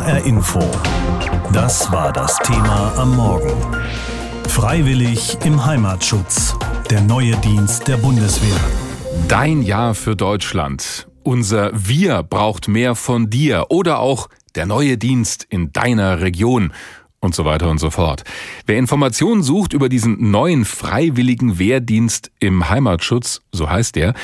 HR Info. Das war das Thema am Morgen. Freiwillig im Heimatschutz. Der neue Dienst der Bundeswehr. Dein Jahr für Deutschland. Unser Wir braucht mehr von dir. Oder auch der neue Dienst in deiner Region und so weiter und so fort. Wer Informationen sucht über diesen neuen freiwilligen Wehrdienst im Heimatschutz, so heißt er,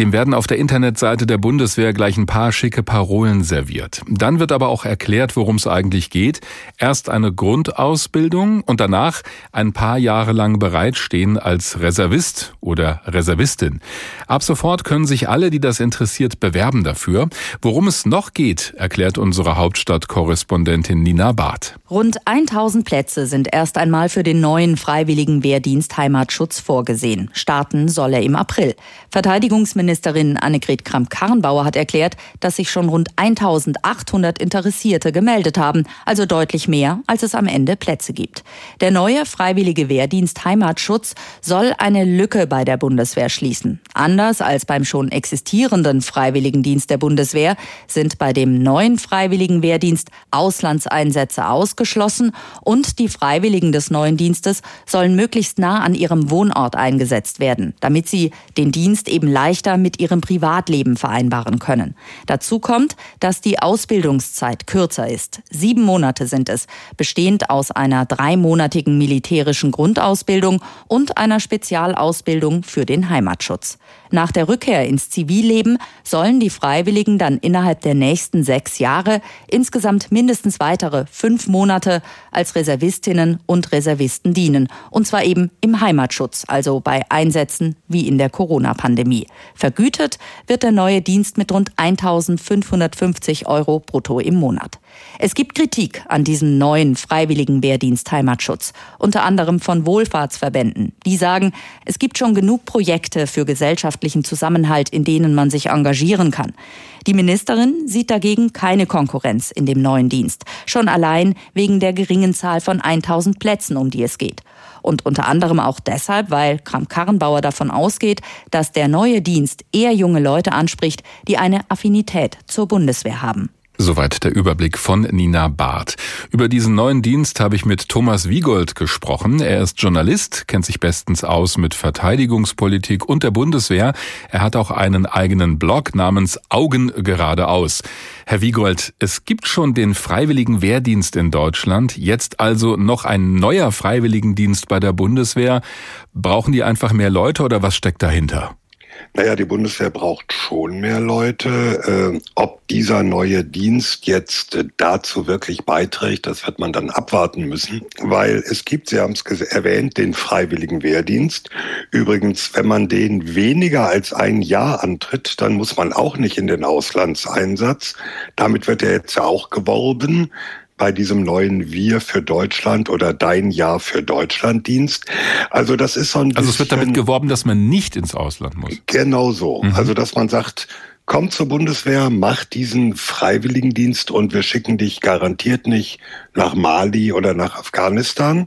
dem werden auf der Internetseite der Bundeswehr gleich ein paar schicke Parolen serviert. Dann wird aber auch erklärt, worum es eigentlich geht. Erst eine Grundausbildung und danach ein paar Jahre lang bereitstehen als Reservist oder Reservistin. Ab sofort können sich alle, die das interessiert, bewerben dafür. Worum es noch geht, erklärt unsere Hauptstadtkorrespondentin Nina Barth. Rund 1000 Plätze sind erst einmal für den neuen freiwilligen Wehrdienst Heimatschutz vorgesehen. Starten soll er im April. Verteidigungsminister Innenministerin Annegret Kramp-Karrenbauer hat erklärt, dass sich schon rund 1800 Interessierte gemeldet haben, also deutlich mehr, als es am Ende Plätze gibt. Der neue freiwillige Wehrdienst Heimatschutz soll eine Lücke bei der Bundeswehr schließen. Anders als beim schon existierenden Freiwilligendienst der Bundeswehr sind bei dem neuen freiwilligen Wehrdienst Auslandseinsätze ausgeschlossen und die Freiwilligen des neuen Dienstes sollen möglichst nah an ihrem Wohnort eingesetzt werden, damit sie den Dienst eben leichter mit ihrem Privatleben vereinbaren können. Dazu kommt, dass die Ausbildungszeit kürzer ist. Sieben Monate sind es, bestehend aus einer dreimonatigen militärischen Grundausbildung und einer Spezialausbildung für den Heimatschutz. Nach der Rückkehr ins Zivilleben sollen die Freiwilligen dann innerhalb der nächsten sechs Jahre insgesamt mindestens weitere fünf Monate als Reservistinnen und Reservisten dienen. Und zwar eben im Heimatschutz, also bei Einsätzen wie in der Corona-Pandemie. Vergütet wird der neue Dienst mit rund 1550 Euro brutto im Monat. Es gibt Kritik an diesem neuen freiwilligen Wehrdienst Heimatschutz, unter anderem von Wohlfahrtsverbänden. Die sagen, es gibt schon genug Projekte für gesellschaftlichen Zusammenhalt, in denen man sich engagieren kann. Die Ministerin sieht dagegen keine Konkurrenz in dem neuen Dienst, schon allein wegen der geringen Zahl von 1000 Plätzen, um die es geht. Und unter anderem auch deshalb, weil Kram-Karrenbauer davon ausgeht, dass der neue Dienst eher junge Leute anspricht, die eine Affinität zur Bundeswehr haben. Soweit der Überblick von Nina Barth. Über diesen neuen Dienst habe ich mit Thomas Wiegold gesprochen. Er ist Journalist, kennt sich bestens aus mit Verteidigungspolitik und der Bundeswehr. Er hat auch einen eigenen Blog namens Augen geradeaus. Herr Wiegold, es gibt schon den Freiwilligen Wehrdienst in Deutschland, jetzt also noch ein neuer Freiwilligendienst bei der Bundeswehr. Brauchen die einfach mehr Leute oder was steckt dahinter? Naja, die Bundeswehr braucht schon mehr Leute. Äh, ob dieser neue Dienst jetzt äh, dazu wirklich beiträgt, das wird man dann abwarten müssen, weil es gibt, Sie haben es erwähnt, den Freiwilligen Wehrdienst. Übrigens, wenn man den weniger als ein Jahr antritt, dann muss man auch nicht in den Auslandseinsatz. Damit wird er jetzt auch geworben bei diesem neuen Wir für Deutschland oder Dein Jahr für Deutschland Dienst. Also das ist so ein Also es wird damit geworben, dass man nicht ins Ausland muss. Genau so. Mhm. Also dass man sagt, komm zur Bundeswehr, mach diesen Freiwilligendienst und wir schicken dich garantiert nicht nach Mali oder nach Afghanistan.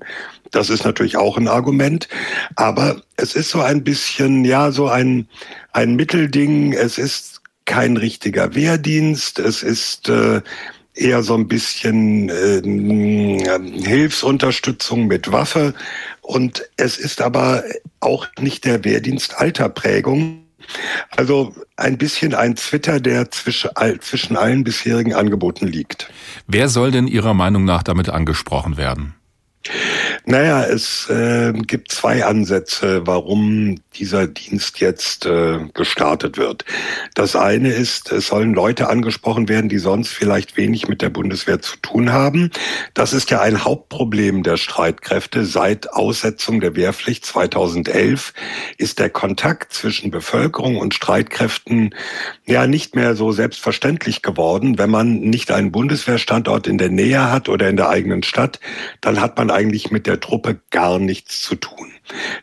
Das ist natürlich auch ein Argument. Aber es ist so ein bisschen, ja, so ein, ein Mittelding. Es ist kein richtiger Wehrdienst. Es ist äh, eher so ein bisschen äh, Hilfsunterstützung mit Waffe. Und es ist aber auch nicht der Wehrdienst alter Prägung. Also ein bisschen ein Twitter, der zwischen, zwischen allen bisherigen Angeboten liegt. Wer soll denn Ihrer Meinung nach damit angesprochen werden? Naja, es äh, gibt zwei Ansätze, warum dieser Dienst jetzt äh, gestartet wird. Das eine ist, es sollen Leute angesprochen werden, die sonst vielleicht wenig mit der Bundeswehr zu tun haben. Das ist ja ein Hauptproblem der Streitkräfte. Seit Aussetzung der Wehrpflicht 2011 ist der Kontakt zwischen Bevölkerung und Streitkräften ja nicht mehr so selbstverständlich geworden. Wenn man nicht einen Bundeswehrstandort in der Nähe hat oder in der eigenen Stadt, dann hat man eigentlich mit der Truppe gar nichts zu tun.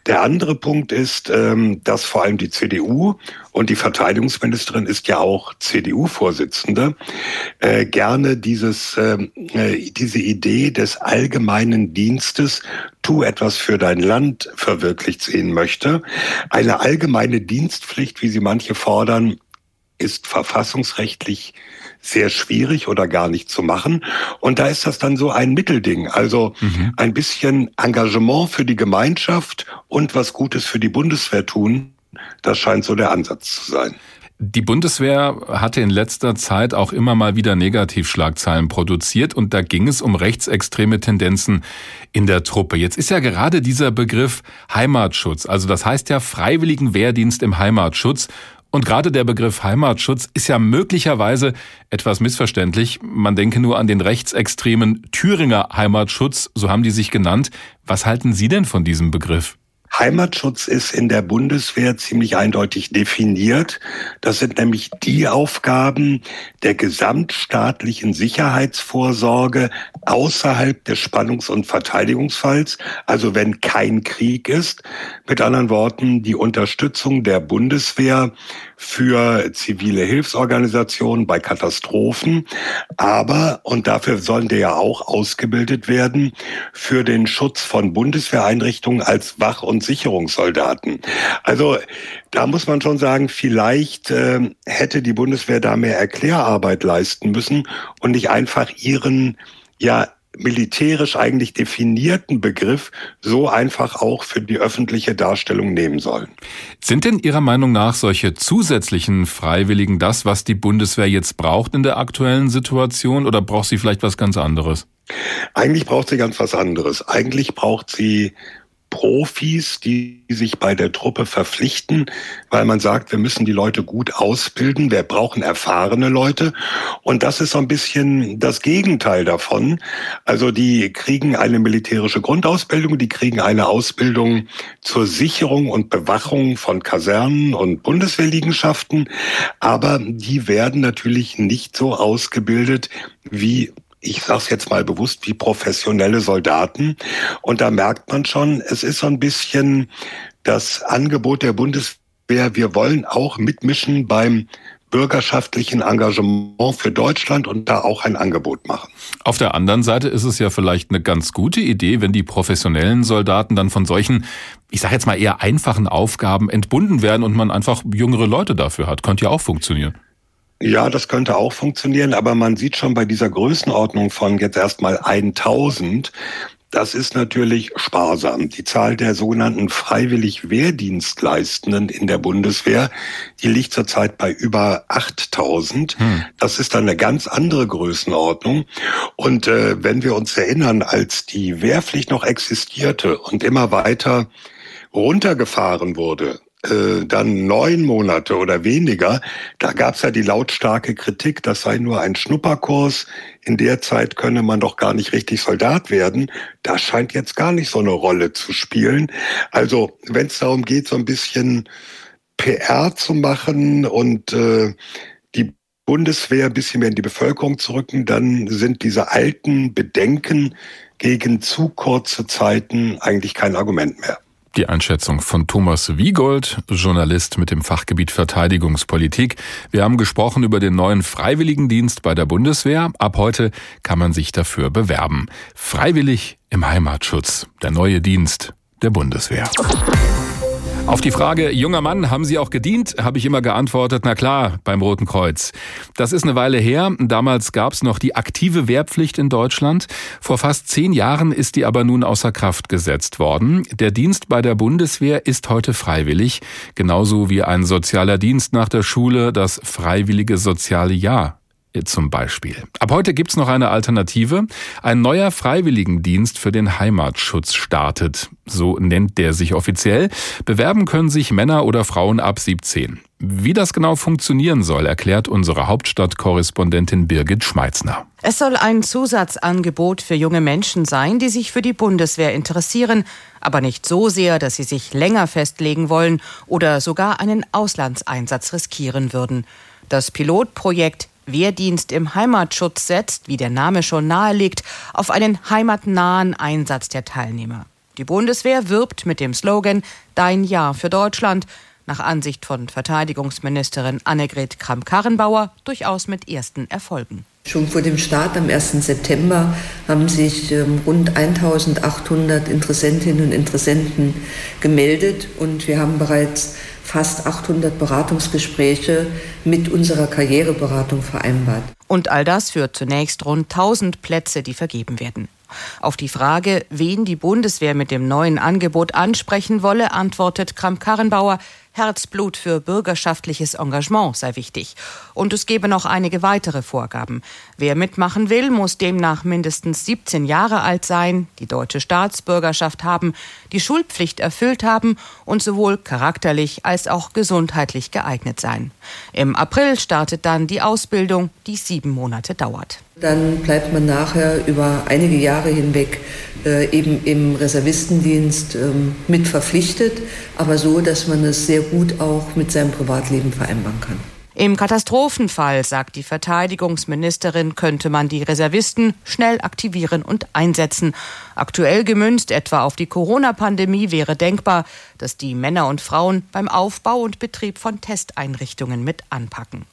Der andere Punkt ist, ähm, dass vor allem die CDU und die Verteidigungsministerin ist ja auch CDU-Vorsitzende, äh, gerne dieses, ähm, äh, diese Idee des allgemeinen Dienstes, tu etwas für dein Land, verwirklicht sehen möchte. Eine allgemeine Dienstpflicht, wie sie manche fordern, ist verfassungsrechtlich sehr schwierig oder gar nicht zu machen. Und da ist das dann so ein Mittelding. Also mhm. ein bisschen Engagement für die Gemeinschaft und was Gutes für die Bundeswehr tun. Das scheint so der Ansatz zu sein. Die Bundeswehr hatte in letzter Zeit auch immer mal wieder Negativschlagzeilen produziert und da ging es um rechtsextreme Tendenzen in der Truppe. Jetzt ist ja gerade dieser Begriff Heimatschutz, also das heißt ja freiwilligen Wehrdienst im Heimatschutz und gerade der Begriff Heimatschutz ist ja möglicherweise etwas missverständlich. Man denke nur an den rechtsextremen Thüringer Heimatschutz, so haben die sich genannt. Was halten Sie denn von diesem Begriff? Heimatschutz ist in der Bundeswehr ziemlich eindeutig definiert. Das sind nämlich die Aufgaben der gesamtstaatlichen Sicherheitsvorsorge außerhalb des Spannungs- und Verteidigungsfalls, also wenn kein Krieg ist. Mit anderen Worten, die Unterstützung der Bundeswehr für zivile Hilfsorganisationen bei Katastrophen, aber, und dafür sollen die ja auch ausgebildet werden, für den Schutz von Bundeswehreinrichtungen als Wach- und Sicherungssoldaten. Also da muss man schon sagen, vielleicht äh, hätte die Bundeswehr da mehr Erklärarbeit leisten müssen und nicht einfach ihren ja militärisch eigentlich definierten Begriff so einfach auch für die öffentliche Darstellung nehmen sollen. Sind denn Ihrer Meinung nach solche zusätzlichen Freiwilligen das, was die Bundeswehr jetzt braucht in der aktuellen Situation oder braucht sie vielleicht was ganz anderes? Eigentlich braucht sie ganz was anderes. Eigentlich braucht sie Profis, die sich bei der Truppe verpflichten, weil man sagt, wir müssen die Leute gut ausbilden, wir brauchen erfahrene Leute. Und das ist so ein bisschen das Gegenteil davon. Also die kriegen eine militärische Grundausbildung, die kriegen eine Ausbildung zur Sicherung und Bewachung von Kasernen und Bundeswehrliegenschaften, aber die werden natürlich nicht so ausgebildet wie ich sage es jetzt mal bewusst, wie professionelle Soldaten. Und da merkt man schon, es ist so ein bisschen das Angebot der Bundeswehr, wir wollen auch mitmischen beim bürgerschaftlichen Engagement für Deutschland und da auch ein Angebot machen. Auf der anderen Seite ist es ja vielleicht eine ganz gute Idee, wenn die professionellen Soldaten dann von solchen, ich sage jetzt mal eher einfachen Aufgaben entbunden werden und man einfach jüngere Leute dafür hat. Könnte ja auch funktionieren. Ja, das könnte auch funktionieren, aber man sieht schon bei dieser Größenordnung von jetzt erstmal 1000, das ist natürlich sparsam. Die Zahl der sogenannten freiwillig Wehrdienstleistenden in der Bundeswehr, die liegt zurzeit bei über 8000. Hm. Das ist dann eine ganz andere Größenordnung. Und äh, wenn wir uns erinnern, als die Wehrpflicht noch existierte und immer weiter runtergefahren wurde, äh, dann neun Monate oder weniger, da gab es ja die lautstarke Kritik, das sei nur ein Schnupperkurs, in der Zeit könne man doch gar nicht richtig Soldat werden. Das scheint jetzt gar nicht so eine Rolle zu spielen. Also wenn es darum geht, so ein bisschen PR zu machen und äh, die Bundeswehr ein bisschen mehr in die Bevölkerung zu rücken, dann sind diese alten Bedenken gegen zu kurze Zeiten eigentlich kein Argument mehr. Die Einschätzung von Thomas Wiegold, Journalist mit dem Fachgebiet Verteidigungspolitik. Wir haben gesprochen über den neuen Freiwilligendienst bei der Bundeswehr. Ab heute kann man sich dafür bewerben. Freiwillig im Heimatschutz. Der neue Dienst der Bundeswehr. Auf die Frage, junger Mann, haben Sie auch gedient, habe ich immer geantwortet, na klar, beim Roten Kreuz. Das ist eine Weile her. Damals gab es noch die aktive Wehrpflicht in Deutschland. Vor fast zehn Jahren ist die aber nun außer Kraft gesetzt worden. Der Dienst bei der Bundeswehr ist heute freiwillig, genauso wie ein sozialer Dienst nach der Schule, das freiwillige soziale Jahr zum Beispiel. Ab heute gibt's noch eine Alternative. Ein neuer Freiwilligendienst für den Heimatschutz startet. So nennt der sich offiziell. Bewerben können sich Männer oder Frauen ab 17. Wie das genau funktionieren soll, erklärt unsere Hauptstadtkorrespondentin Birgit Schmeitzner. Es soll ein Zusatzangebot für junge Menschen sein, die sich für die Bundeswehr interessieren, aber nicht so sehr, dass sie sich länger festlegen wollen oder sogar einen Auslandseinsatz riskieren würden. Das Pilotprojekt Wehrdienst im Heimatschutz setzt, wie der Name schon nahelegt, auf einen heimatnahen Einsatz der Teilnehmer. Die Bundeswehr wirbt mit dem Slogan Dein Jahr für Deutschland, nach Ansicht von Verteidigungsministerin Annegret Kramp-Karrenbauer durchaus mit ersten Erfolgen. Schon vor dem Start am 1. September haben sich ähm, rund 1800 Interessentinnen und Interessenten gemeldet und wir haben bereits fast 800 Beratungsgespräche mit unserer Karriereberatung vereinbart. Und all das für zunächst rund 1000 Plätze, die vergeben werden. Auf die Frage, wen die Bundeswehr mit dem neuen Angebot ansprechen wolle, antwortet Kramp-Karrenbauer, Herzblut für bürgerschaftliches Engagement sei wichtig. Und es gebe noch einige weitere Vorgaben. Wer mitmachen will, muss demnach mindestens 17 Jahre alt sein, die deutsche Staatsbürgerschaft haben, die Schulpflicht erfüllt haben und sowohl charakterlich als auch gesundheitlich geeignet sein. Im April startet dann die Ausbildung, die sieben Monate dauert. Dann bleibt man nachher über einige Jahre hinweg äh, eben im Reservistendienst ähm, mit verpflichtet, aber so, dass man es sehr gut auch mit seinem Privatleben vereinbaren kann. Im Katastrophenfall, sagt die Verteidigungsministerin, könnte man die Reservisten schnell aktivieren und einsetzen. Aktuell gemünzt etwa auf die Corona-Pandemie wäre denkbar, dass die Männer und Frauen beim Aufbau und Betrieb von Testeinrichtungen mit anpacken.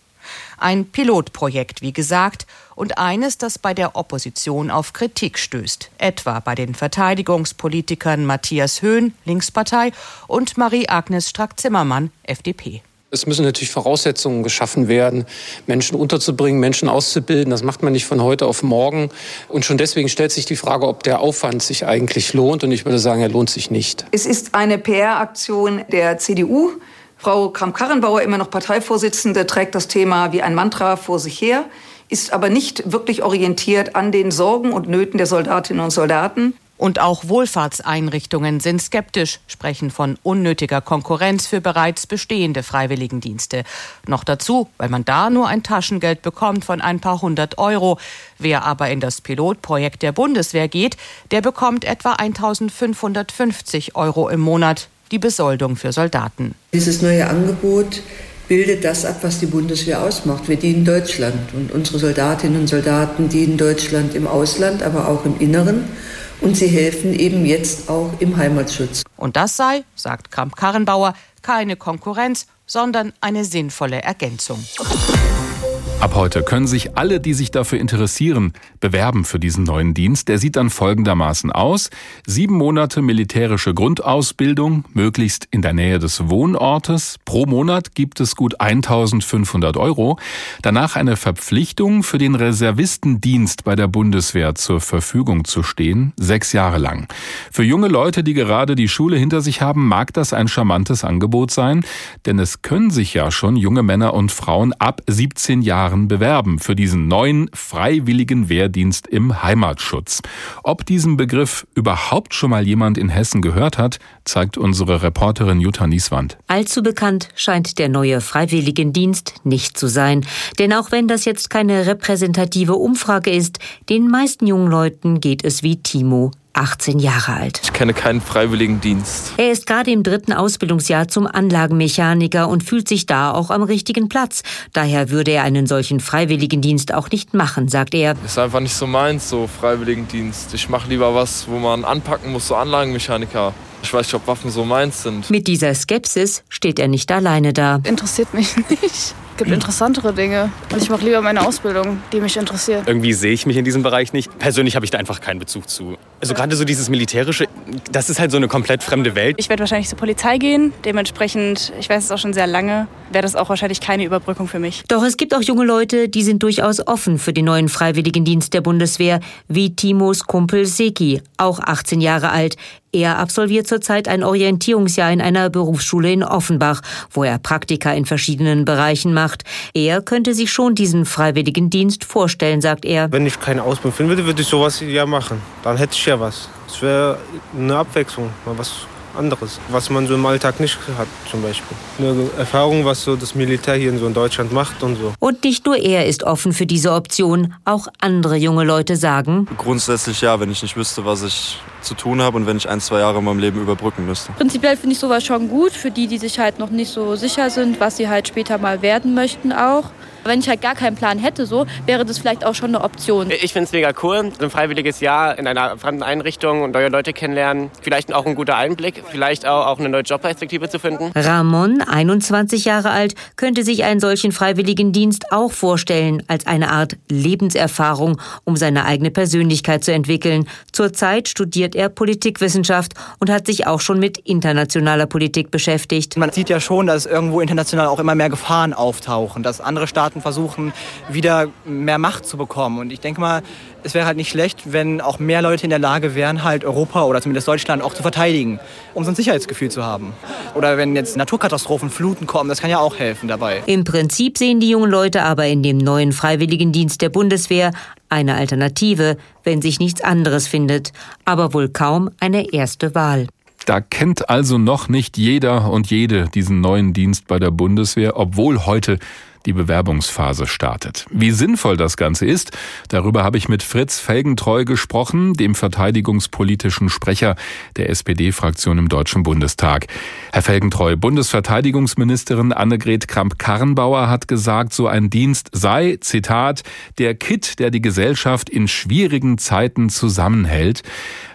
Ein Pilotprojekt, wie gesagt, und eines, das bei der Opposition auf Kritik stößt, etwa bei den Verteidigungspolitikern Matthias Höhn, Linkspartei, und Marie-Agnes Strack-Zimmermann, FDP. Es müssen natürlich Voraussetzungen geschaffen werden, Menschen unterzubringen, Menschen auszubilden. Das macht man nicht von heute auf morgen. Und schon deswegen stellt sich die Frage, ob der Aufwand sich eigentlich lohnt. Und ich würde sagen, er lohnt sich nicht. Es ist eine PR-Aktion der CDU. Frau Kramp-Karrenbauer, immer noch Parteivorsitzende, trägt das Thema wie ein Mantra vor sich her, ist aber nicht wirklich orientiert an den Sorgen und Nöten der Soldatinnen und Soldaten. Und auch Wohlfahrtseinrichtungen sind skeptisch, sprechen von unnötiger Konkurrenz für bereits bestehende Freiwilligendienste. Noch dazu, weil man da nur ein Taschengeld bekommt von ein paar hundert Euro. Wer aber in das Pilotprojekt der Bundeswehr geht, der bekommt etwa 1550 Euro im Monat die Besoldung für Soldaten. Dieses neue Angebot bildet das ab, was die Bundeswehr ausmacht. Wir dienen Deutschland und unsere Soldatinnen und Soldaten dienen Deutschland im Ausland, aber auch im Inneren. Und sie helfen eben jetzt auch im Heimatschutz. Und das sei, sagt Kramp-Karrenbauer, keine Konkurrenz, sondern eine sinnvolle Ergänzung. Ab heute können sich alle, die sich dafür interessieren, bewerben für diesen neuen Dienst. Der sieht dann folgendermaßen aus. Sieben Monate militärische Grundausbildung, möglichst in der Nähe des Wohnortes. Pro Monat gibt es gut 1500 Euro. Danach eine Verpflichtung für den Reservistendienst bei der Bundeswehr zur Verfügung zu stehen. Sechs Jahre lang. Für junge Leute, die gerade die Schule hinter sich haben, mag das ein charmantes Angebot sein. Denn es können sich ja schon junge Männer und Frauen ab 17 Jahren Jahren bewerben für diesen neuen freiwilligen Wehrdienst im Heimatschutz. Ob diesen Begriff überhaupt schon mal jemand in Hessen gehört hat, zeigt unsere Reporterin Jutta Nieswand. Allzu bekannt scheint der neue Freiwilligendienst nicht zu sein. Denn auch wenn das jetzt keine repräsentative Umfrage ist, den meisten jungen Leuten geht es wie Timo 18 Jahre alt. Ich kenne keinen Freiwilligendienst. Er ist gerade im dritten Ausbildungsjahr zum Anlagenmechaniker und fühlt sich da auch am richtigen Platz. Daher würde er einen solchen Freiwilligendienst auch nicht machen, sagt er. Ist einfach nicht so meins, so Freiwilligendienst. Ich mache lieber was, wo man anpacken muss, so Anlagenmechaniker. Ich weiß nicht, ob Waffen so meins sind. Mit dieser Skepsis steht er nicht alleine da. Interessiert mich nicht. Es gibt interessantere Dinge. Und ich mache lieber meine Ausbildung, die mich interessiert. Irgendwie sehe ich mich in diesem Bereich nicht. Persönlich habe ich da einfach keinen Bezug zu. Also gerade so dieses Militärische, das ist halt so eine komplett fremde Welt. Ich werde wahrscheinlich zur Polizei gehen. Dementsprechend, ich weiß es auch schon sehr lange, wäre das auch wahrscheinlich keine Überbrückung für mich. Doch es gibt auch junge Leute, die sind durchaus offen für den neuen Freiwilligendienst der Bundeswehr, wie Timos Kumpel Seki, auch 18 Jahre alt. Er absolviert zurzeit ein Orientierungsjahr in einer Berufsschule in Offenbach, wo er Praktika in verschiedenen Bereichen macht. Er könnte sich schon diesen Freiwilligendienst vorstellen, sagt er. Wenn ich keine Ausbildung finden würde, würde ich sowas ja machen. Dann hätte ich ja was. Es wäre eine Abwechslung, mal was anderes, was man so im Alltag nicht hat zum Beispiel. Eine Erfahrung, was so das Militär hier in, so in Deutschland macht und so. Und nicht nur er ist offen für diese Option, auch andere junge Leute sagen. Grundsätzlich ja, wenn ich nicht wüsste, was ich zu tun habe und wenn ich ein, zwei Jahre in meinem Leben überbrücken müsste. Prinzipiell finde ich sowas schon gut für die, die sich halt noch nicht so sicher sind, was sie halt später mal werden möchten auch. Wenn ich halt gar keinen Plan hätte, so wäre das vielleicht auch schon eine Option. Ich finde es mega cool. Ein freiwilliges Jahr in einer fremden Einrichtung und neue Leute kennenlernen. Vielleicht auch ein guter Einblick, vielleicht auch, eine neue Jobperspektive zu finden. Ramon, 21 Jahre alt, könnte sich einen solchen freiwilligen Dienst auch vorstellen als eine Art Lebenserfahrung, um seine eigene Persönlichkeit zu entwickeln. Zurzeit studiert er Politikwissenschaft und hat sich auch schon mit internationaler Politik beschäftigt. Man sieht ja schon, dass irgendwo international auch immer mehr Gefahren auftauchen, dass andere Staaten Staaten versuchen, wieder mehr Macht zu bekommen. Und ich denke mal, es wäre halt nicht schlecht, wenn auch mehr Leute in der Lage wären, halt Europa oder zumindest Deutschland auch zu verteidigen, um so ein Sicherheitsgefühl zu haben. Oder wenn jetzt Naturkatastrophen, Fluten kommen, das kann ja auch helfen dabei. Im Prinzip sehen die jungen Leute aber in dem neuen Freiwilligendienst der Bundeswehr eine Alternative, wenn sich nichts anderes findet, aber wohl kaum eine erste Wahl. Da kennt also noch nicht jeder und jede diesen neuen Dienst bei der Bundeswehr, obwohl heute die Bewerbungsphase startet. Wie sinnvoll das Ganze ist, darüber habe ich mit Fritz Felgentreu gesprochen, dem verteidigungspolitischen Sprecher der SPD-Fraktion im Deutschen Bundestag. Herr Felgentreu, Bundesverteidigungsministerin Annegret Kramp-Karrenbauer hat gesagt, so ein Dienst sei, Zitat, der Kit, der die Gesellschaft in schwierigen Zeiten zusammenhält.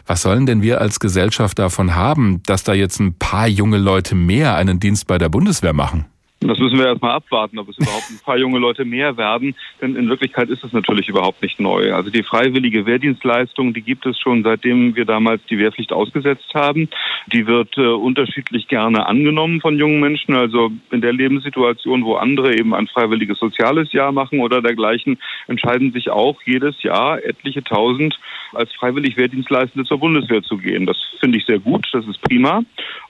Was sollen denn wir als Gesellschaft davon haben, dass da jetzt ein paar junge Leute mehr einen Dienst bei der Bundeswehr machen? Das müssen wir erstmal abwarten, ob es überhaupt ein paar junge Leute mehr werden. Denn in Wirklichkeit ist es natürlich überhaupt nicht neu. Also die freiwillige Wehrdienstleistung, die gibt es schon seitdem wir damals die Wehrpflicht ausgesetzt haben. Die wird äh, unterschiedlich gerne angenommen von jungen Menschen. Also in der Lebenssituation, wo andere eben ein freiwilliges soziales Jahr machen oder dergleichen, entscheiden sich auch jedes Jahr etliche tausend als freiwillig Wehrdienstleistende zur Bundeswehr zu gehen. Das finde ich sehr gut. Das ist prima.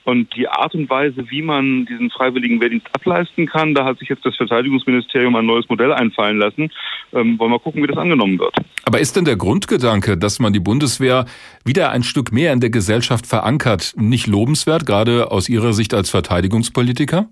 Und die Art und Weise, wie man diesen freiwilligen Wehrdienst ableisten kann, da hat sich jetzt das Verteidigungsministerium ein neues Modell einfallen lassen. Ähm, wollen wir gucken, wie das angenommen wird. Aber ist denn der Grundgedanke, dass man die Bundeswehr wieder ein Stück mehr in der Gesellschaft verankert, nicht lobenswert, gerade aus Ihrer Sicht als Verteidigungspolitiker?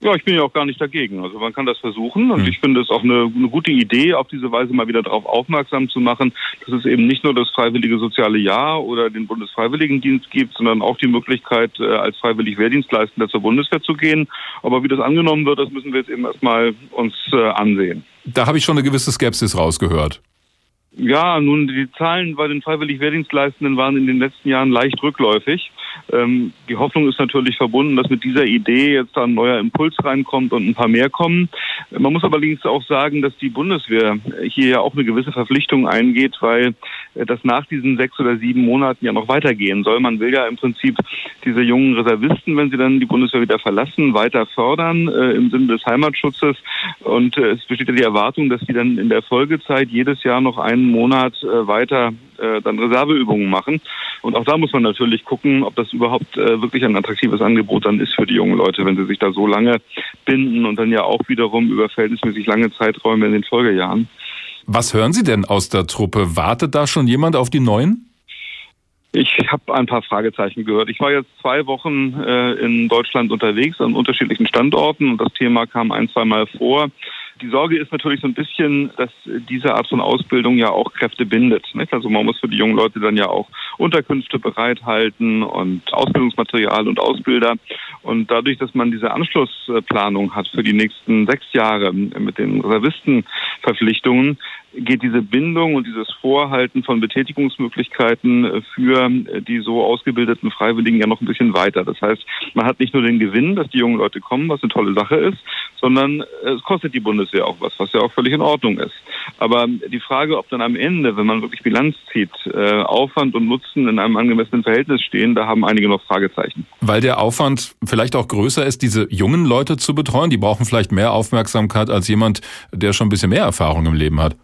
Ja, ich bin ja auch gar nicht dagegen. Also man kann das versuchen und hm. ich finde es auch eine, eine, gute Idee, auf diese Weise mal wieder darauf aufmerksam zu machen, dass es eben nicht nur das freiwillige soziale Jahr oder den Bundesfreiwilligendienst gibt, sondern auch die Möglichkeit, äh, als freiwillig Wehrdienstleistender zur Bundeswehr zu gehen. Aber wie das angenommen wird, das müssen wir jetzt eben erstmal uns äh, ansehen. Da habe ich schon eine gewisse Skepsis rausgehört. Ja, nun, die Zahlen bei den freiwillig Wehrdienstleistenden waren in den letzten Jahren leicht rückläufig. Ähm, die Hoffnung ist natürlich verbunden, dass mit dieser Idee jetzt da ein neuer Impuls reinkommt und ein paar mehr kommen. Man muss allerdings auch sagen, dass die Bundeswehr hier ja auch eine gewisse Verpflichtung eingeht, weil das nach diesen sechs oder sieben Monaten ja noch weitergehen soll. Man will ja im Prinzip diese jungen Reservisten, wenn sie dann die Bundeswehr wieder verlassen, weiter fördern äh, im Sinne des Heimatschutzes. Und äh, es besteht ja die Erwartung, dass die dann in der Folgezeit jedes Jahr noch einen Monat äh, weiter äh, dann Reserveübungen machen. Und auch da muss man natürlich gucken, ob das überhaupt äh, wirklich ein attraktives Angebot dann ist für die jungen Leute, wenn sie sich da so lange binden und dann ja auch wiederum über verhältnismäßig lange Zeiträume in den Folgejahren. Was hören Sie denn aus der Truppe? Wartet da schon jemand auf die Neuen? Ich habe ein paar Fragezeichen gehört. Ich war jetzt zwei Wochen äh, in Deutschland unterwegs an unterschiedlichen Standorten und das Thema kam ein, zwei Mal vor. Die Sorge ist natürlich so ein bisschen, dass diese Art von Ausbildung ja auch Kräfte bindet. Nicht? Also man muss für die jungen Leute dann ja auch Unterkünfte bereithalten und Ausbildungsmaterial und Ausbilder. Und dadurch, dass man diese Anschlussplanung hat für die nächsten sechs Jahre mit den Reservistenverpflichtungen, geht diese Bindung und dieses Vorhalten von Betätigungsmöglichkeiten für die so ausgebildeten Freiwilligen ja noch ein bisschen weiter. Das heißt, man hat nicht nur den Gewinn, dass die jungen Leute kommen, was eine tolle Sache ist, sondern es kostet die Bundeswehr auch was, was ja auch völlig in Ordnung ist. Aber die Frage, ob dann am Ende, wenn man wirklich Bilanz zieht, äh, Aufwand und Nutzen in einem angemessenen Verhältnis stehen, da haben einige noch Fragezeichen. Weil der Aufwand vielleicht auch größer ist, diese jungen Leute zu betreuen, die brauchen vielleicht mehr Aufmerksamkeit als jemand, der schon ein bisschen mehr Erfahrung im Leben hat.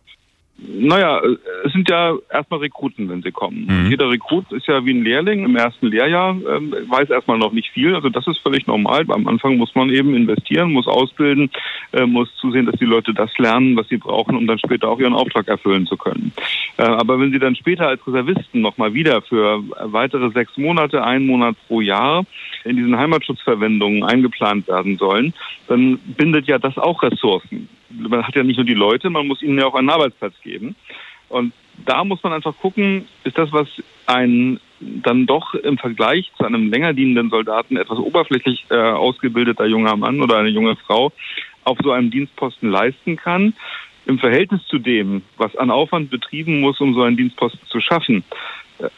Naja, es sind ja erstmal Rekruten, wenn sie kommen. Mhm. Jeder Rekrut ist ja wie ein Lehrling im ersten Lehrjahr, ähm, weiß erstmal noch nicht viel. Also das ist völlig normal. Am Anfang muss man eben investieren, muss ausbilden, äh, muss zusehen, dass die Leute das lernen, was sie brauchen, um dann später auch ihren Auftrag erfüllen zu können. Äh, aber wenn sie dann später als Reservisten nochmal wieder für weitere sechs Monate, einen Monat pro Jahr in diesen Heimatschutzverwendungen eingeplant werden sollen, dann bindet ja das auch Ressourcen man hat ja nicht nur die Leute, man muss ihnen ja auch einen Arbeitsplatz geben. Und da muss man einfach gucken, ist das, was ein dann doch im Vergleich zu einem länger dienenden Soldaten etwas oberflächlich äh, ausgebildeter junger Mann oder eine junge Frau auf so einem Dienstposten leisten kann, im Verhältnis zu dem, was an Aufwand betrieben muss, um so einen Dienstposten zu schaffen,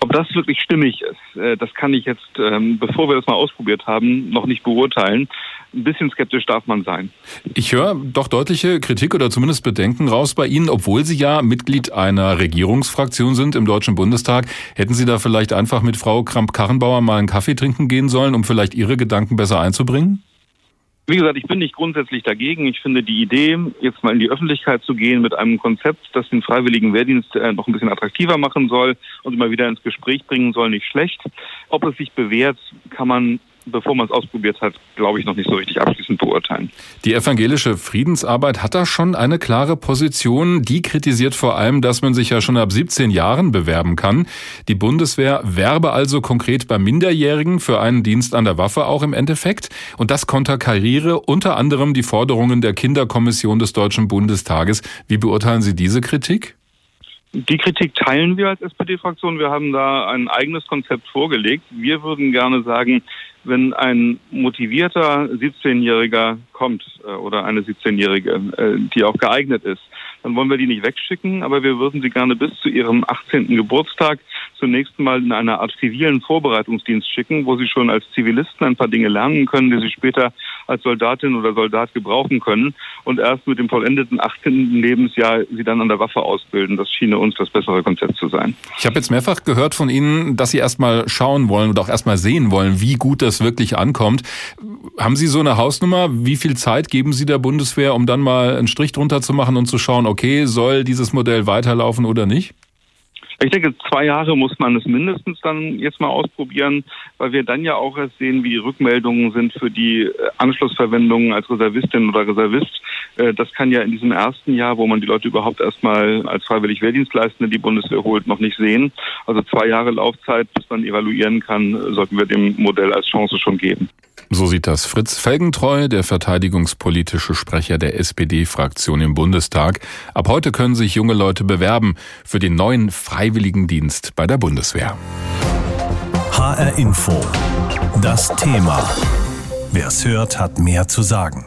ob das wirklich stimmig ist, äh, das kann ich jetzt, ähm, bevor wir das mal ausprobiert haben, noch nicht beurteilen ein bisschen skeptisch darf man sein. Ich höre doch deutliche Kritik oder zumindest Bedenken raus bei Ihnen, obwohl Sie ja Mitglied einer Regierungsfraktion sind im Deutschen Bundestag. Hätten Sie da vielleicht einfach mit Frau Kramp-Karrenbauer mal einen Kaffee trinken gehen sollen, um vielleicht Ihre Gedanken besser einzubringen? Wie gesagt, ich bin nicht grundsätzlich dagegen. Ich finde die Idee, jetzt mal in die Öffentlichkeit zu gehen mit einem Konzept, das den freiwilligen Wehrdienst äh, noch ein bisschen attraktiver machen soll und immer wieder ins Gespräch bringen soll, nicht schlecht. Ob es sich bewährt, kann man bevor man es ausprobiert hat, glaube ich, noch nicht so richtig abschließend beurteilen. Die evangelische Friedensarbeit hat da schon eine klare Position. Die kritisiert vor allem, dass man sich ja schon ab 17 Jahren bewerben kann. Die Bundeswehr werbe also konkret bei Minderjährigen für einen Dienst an der Waffe auch im Endeffekt. Und das konterkariere unter anderem die Forderungen der Kinderkommission des Deutschen Bundestages. Wie beurteilen Sie diese Kritik? Die Kritik teilen wir als SPD-Fraktion. Wir haben da ein eigenes Konzept vorgelegt. Wir würden gerne sagen, wenn ein motivierter 17-Jähriger kommt äh, oder eine 17-Jährige, äh, die auch geeignet ist, dann wollen wir die nicht wegschicken, aber wir würden sie gerne bis zu ihrem 18. Geburtstag zunächst mal in einer Art zivilen Vorbereitungsdienst schicken, wo sie schon als Zivilisten ein paar Dinge lernen können, die sie später als Soldatin oder Soldat gebrauchen können und erst mit dem vollendeten 18. Lebensjahr sie dann an der Waffe ausbilden. Das schiene uns das bessere Konzept zu sein. Ich habe jetzt mehrfach gehört von Ihnen, dass Sie erstmal schauen wollen und auch erstmal sehen wollen, wie gut das wirklich ankommt. Haben Sie so eine Hausnummer? Wie viel Zeit geben Sie der Bundeswehr, um dann mal einen Strich drunter zu machen und zu schauen, okay, soll dieses Modell weiterlaufen oder nicht? Ich denke, zwei Jahre muss man es mindestens dann jetzt mal ausprobieren, weil wir dann ja auch erst sehen, wie die Rückmeldungen sind für die äh, Anschlussverwendungen als Reservistin oder Reservist. Äh, das kann ja in diesem ersten Jahr, wo man die Leute überhaupt erstmal als freiwillig Wehrdienstleistende die Bundeswehr holt, noch nicht sehen. Also zwei Jahre Laufzeit, bis man evaluieren kann, sollten wir dem Modell als Chance schon geben. So sieht das Fritz Felgentreu, der verteidigungspolitische Sprecher der SPD-Fraktion im Bundestag. Ab heute können sich junge Leute bewerben für den neuen Freiwilligendienst bei der Bundeswehr. HR Info. Das Thema. Wer es hört, hat mehr zu sagen.